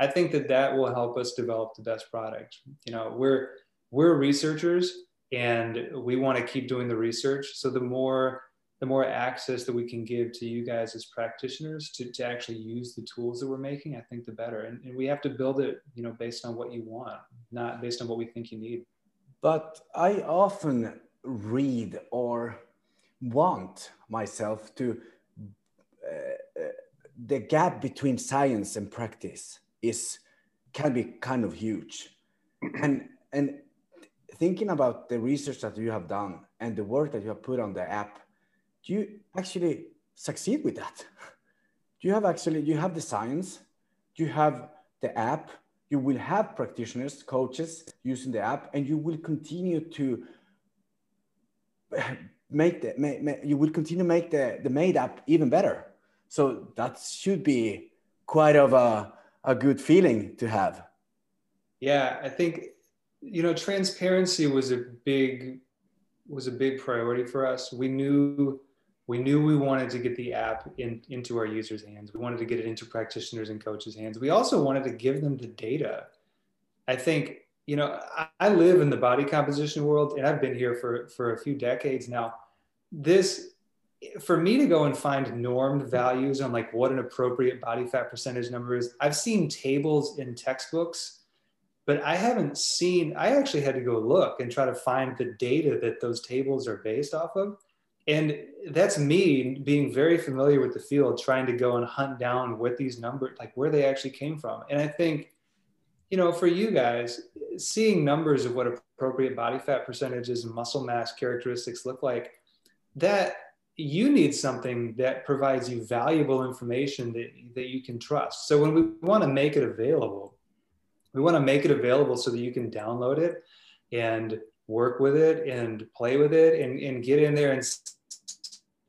I think that that will help us develop the best product. You know we're we're researchers and we want to keep doing the research. So the more the more access that we can give to you guys as practitioners to, to actually use the tools that we're making i think the better. And, and we have to build it you know based on what you want not based on what we think you need. But i often read or want myself to uh, uh, the gap between science and practice is can be kind of huge. And and thinking about the research that you have done and the work that you have put on the app do you actually succeed with that? Do you have actually you have the science? Do you have the app? You will have practitioners coaches using the app and you will continue to make the make, make, you will continue to make the the made app even better. So that should be quite of a, a good feeling to have. Yeah i think you know transparency was a big was a big priority for us. We knew we knew we wanted to get the app in, into our users hands we wanted to get it into practitioners and coaches hands we also wanted to give them the data i think you know, I, I live in the body composition world and I've been here for, for a few decades now. This, for me to go and find normed values on like what an appropriate body fat percentage number is, I've seen tables in textbooks, but I haven't seen, I actually had to go look and try to find the data that those tables are based off of. And that's me being very familiar with the field, trying to go and hunt down what these numbers, like where they actually came from. And I think you know, for you guys, seeing numbers of what appropriate body fat percentages and muscle mass characteristics look like, that you need something that provides you valuable information that, that you can trust. So when we want to make it available, we want to make it available so that you can download it and work with it and play with it and, and get in there and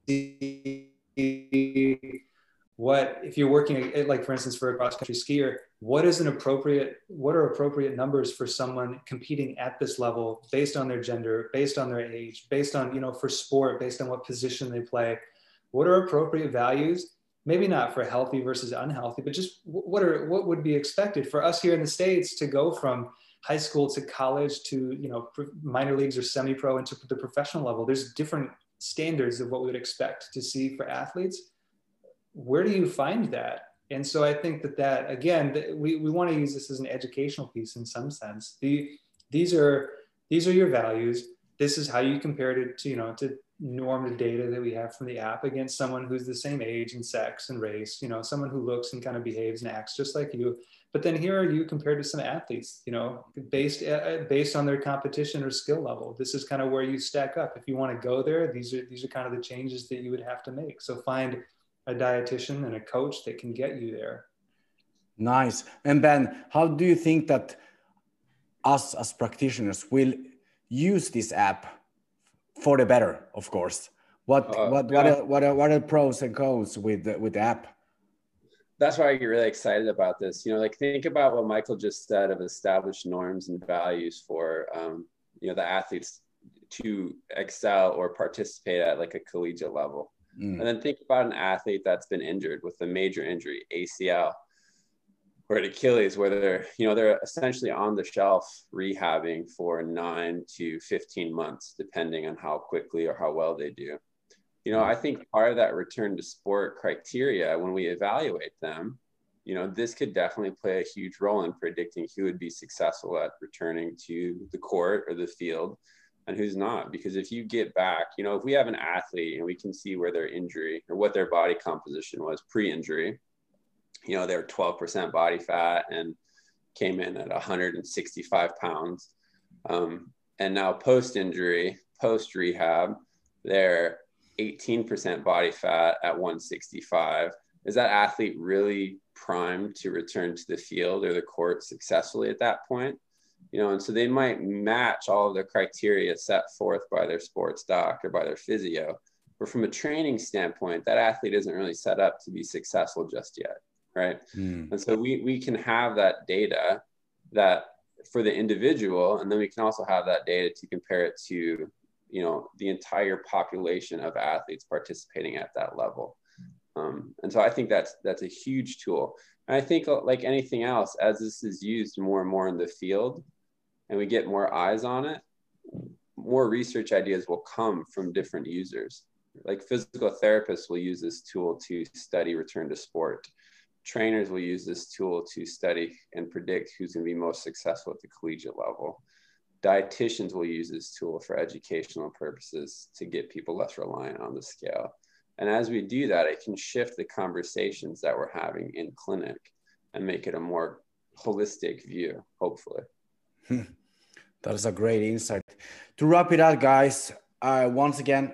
see what if you're working like for instance for a cross country skier what is an appropriate what are appropriate numbers for someone competing at this level based on their gender based on their age based on you know for sport based on what position they play? What are appropriate values? Maybe not for healthy versus unhealthy but just what are what would be expected for us here in the states to go from high school to college to you know minor leagues or semi pro into the professional level there's different standards of what we would expect to see for athletes where do you find that? And so I think that that again, we, we want to use this as an educational piece in some sense. The these are these are your values. This is how you compare it to you know to normative data that we have from the app against someone who's the same age and sex and race. You know, someone who looks and kind of behaves and acts just like you. But then here are you compared to some athletes. You know, based uh, based on their competition or skill level. This is kind of where you stack up. If you want to go there, these are these are kind of the changes that you would have to make. So find a dietitian and a coach that can get you there. Nice. And Ben, how do you think that us as practitioners will use this app for the better, of course? What uh, what what are, what are, what are pros and cons with the, with the app? That's why I get really excited about this. You know, like think about what Michael just said of established norms and values for um, you know the athletes to excel or participate at like a collegiate level Mm. And then think about an athlete that's been injured with a major injury, ACL or an Achilles, where they're, you know, they're essentially on the shelf rehabbing for nine to 15 months, depending on how quickly or how well they do. You know, I think part of that return to sport criteria when we evaluate them, you know, this could definitely play a huge role in predicting who would be successful at returning to the court or the field and who's not. Because if you get back, you know, if we have an athlete and we can see where their injury or what their body composition was pre injury, you know, they're 12% body fat and came in at 165 pounds. Um, and now post injury, post rehab, they're 18% body fat at 165. Is that athlete really primed to return to the field or the court successfully at that point? you know, and so they might match all of the criteria set forth by their sports doc or by their physio. But from a training standpoint, that athlete isn't really set up to be successful just yet, right? Mm. And so we we can have that data that for the individual, and then we can also have that data to compare it to, you know, the entire population of athletes participating at that level. Um, and so I think that's that's a huge tool. And I think like anything else, as this is used more and more in the field, and we get more eyes on it, more research ideas will come from different users. Like physical therapists will use this tool to study return to sport. Trainers will use this tool to study and predict who's going to be most successful at the collegiate level. Dietitians will use this tool for educational purposes to get people less reliant on the scale. And as we do that, it can shift the conversations that we're having in clinic and make it a more holistic view, hopefully. that is a great insight. To wrap it up, guys, uh, once again,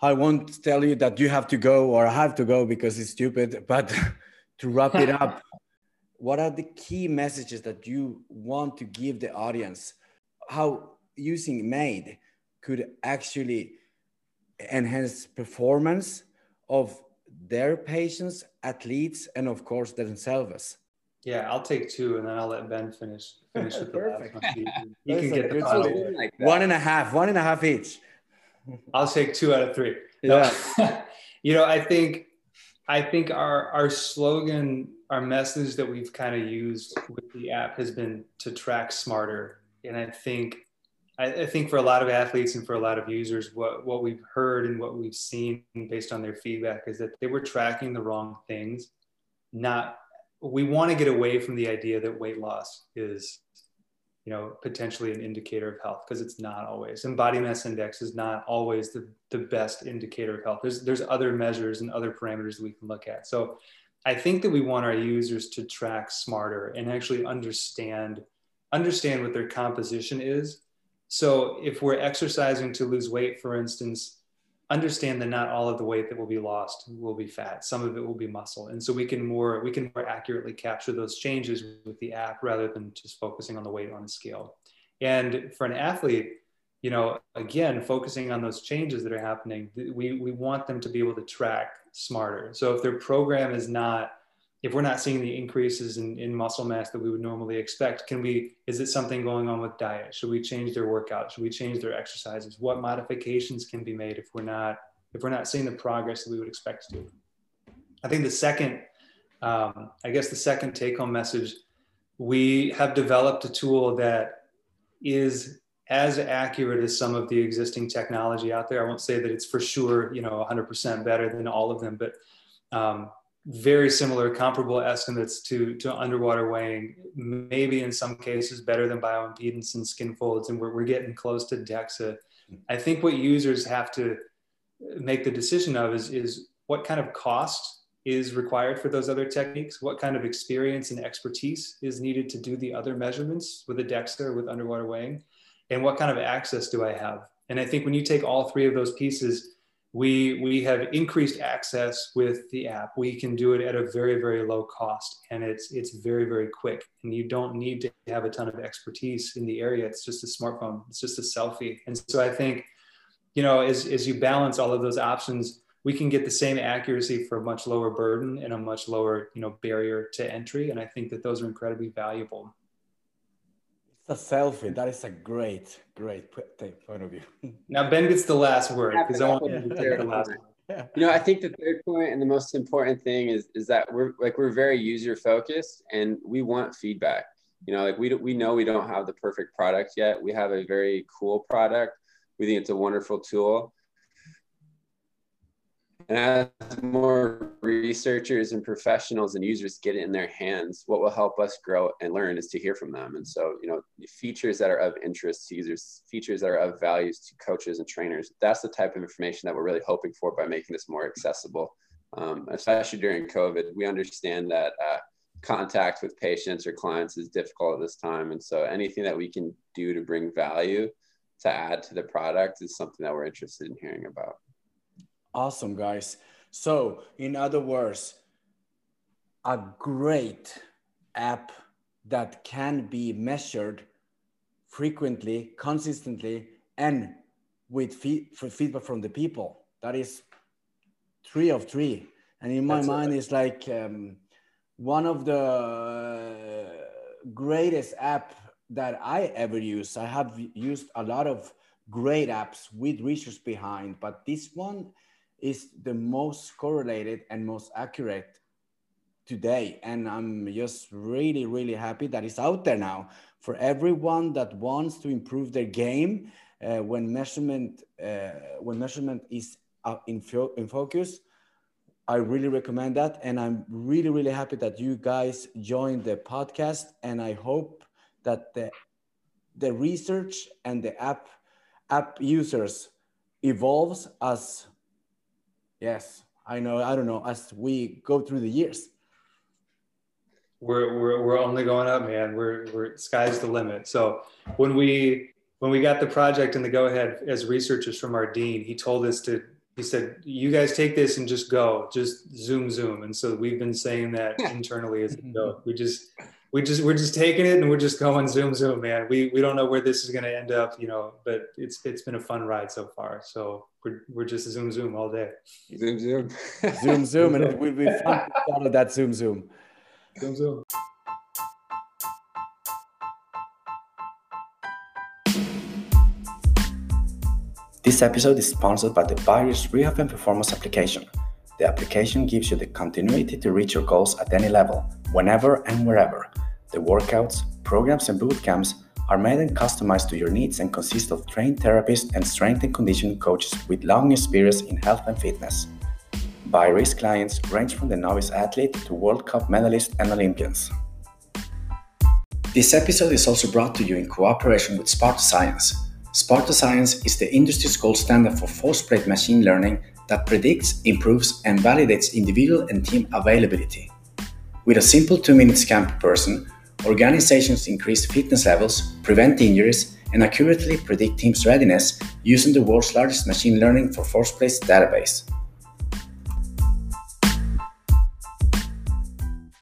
I won't tell you that you have to go or I have to go because it's stupid, but to wrap it up, what are the key messages that you want to give the audience? How using Made could actually enhance performance of their patients, athletes, and of course themselves? Yeah, I'll take two, and then I'll let Ben finish finish with the last one. Can get the final. Like one and a half, one and a half each. I'll take two out of three. Yeah. No. you know, I think I think our our slogan, our message that we've kind of used with the app has been to track smarter, and I think I, I think for a lot of athletes and for a lot of users, what what we've heard and what we've seen based on their feedback is that they were tracking the wrong things, not we want to get away from the idea that weight loss is you know potentially an indicator of health because it's not always. And body mass index is not always the, the best indicator of health. There's there's other measures and other parameters that we can look at. So i think that we want our users to track smarter and actually understand understand what their composition is. So if we're exercising to lose weight for instance understand that not all of the weight that will be lost will be fat. Some of it will be muscle. And so we can more we can more accurately capture those changes with the app rather than just focusing on the weight on the scale. And for an athlete you know again focusing on those changes that are happening we we want them to be able to track smarter. So if their program is not if we're not seeing the increases in, in muscle mass that we would normally expect, can we, is it something going on with diet? Should we change their workout? Should we change their exercises? What modifications can be made if we're not, if we're not seeing the progress that we would expect to? I think the second, um, I guess the second take home message, we have developed a tool that is as accurate as some of the existing technology out there. I won't say that it's for sure, you know, 100% better than all of them, but um, very similar, comparable estimates to, to underwater weighing, maybe in some cases better than bioimpedance and skin folds, and we're, we're getting close to DEXA. I think what users have to make the decision of is, is what kind of cost is required for those other techniques, what kind of experience and expertise is needed to do the other measurements with a DEXA or with underwater weighing, and what kind of access do I have? And I think when you take all three of those pieces, we we have increased access with the app. We can do it at a very very low cost and it's it's very very quick. And you don't need to have a ton of expertise in the area. It's just a smartphone. It's just a selfie. And so i think you know as, as you balance all of those options we can get the same accuracy for a much lower burden and a much lower you know barrier to entry. And i think that those are incredibly valuable a selfie. That is a great, great point of view. Now Ben gets the last word because I want to the last word. You know, I think the third point and the most important thing is is that we're like we're very user focused and we want feedback. You know, like we we know we don't have the perfect product yet. We have a very cool product. We think it's a wonderful tool, and as more researchers and professionals and users get it in their hands, what will help us grow and learn is to hear from them. And so, you know, features that are of interest to users, features that are of values to coaches and trainers, that's the type of information that we're really hoping for by making this more accessible. Um, especially during COVID, we understand that uh, contact with patients or clients is difficult at this time. And so anything that we can do to bring value to add to the product is something that we're interested in hearing about. Awesome, guys. So, in other words, a great app that can be measured frequently, consistently, and with feed, for feedback from the people. That is three of three. And in my That's mind, it's like um, one of the greatest app that I ever use. I have used a lot of great apps with research behind, but this one is the most correlated and most accurate today. And I'm just really, really happy that it's out there now for everyone that wants to improve their game uh, when measurement uh, when measurement is in, fo in focus. I really recommend that, and I'm really, really happy that you guys joined the podcast. And I hope that the the research and the app app users evolves as Yes, I know. I don't know. As we go through the years, we're we're, we're only going up, man. We're we're sky's the limit. So when we when we got the project and the go ahead as researchers from our dean, he told us to. He said, "You guys take this and just go, just zoom, zoom." And so we've been saying that internally as we mm-hmm. go. We just we just we're just taking it and we're just going zoom zoom man. We we don't know where this is going to end up you know but it's it's been a fun ride so far. So we're, we're just zoom zoom all day. Zoom zoom. Zoom zoom and it will be fun to follow that zoom zoom. Zoom zoom. This episode is sponsored by the byrizz Rehab and Performance application. The application gives you the continuity to reach your goals at any level, whenever and wherever. The workouts, programs, and boot camps are made and customized to your needs and consist of trained therapists and strength and conditioning coaches with long experience in health and fitness. byrizz clients range from the novice athlete to World Cup medalists and Olympians. This episode is also brought to you in cooperation with Sparta Science. Sparta Science is the industry's gold standard for force plate machine learning that predicts, improves, and validates individual and team availability. With a simple 2 minute scan per person, organizations increase fitness levels, prevent injuries, and accurately predict teams' readiness using the world's largest machine learning for force plates database.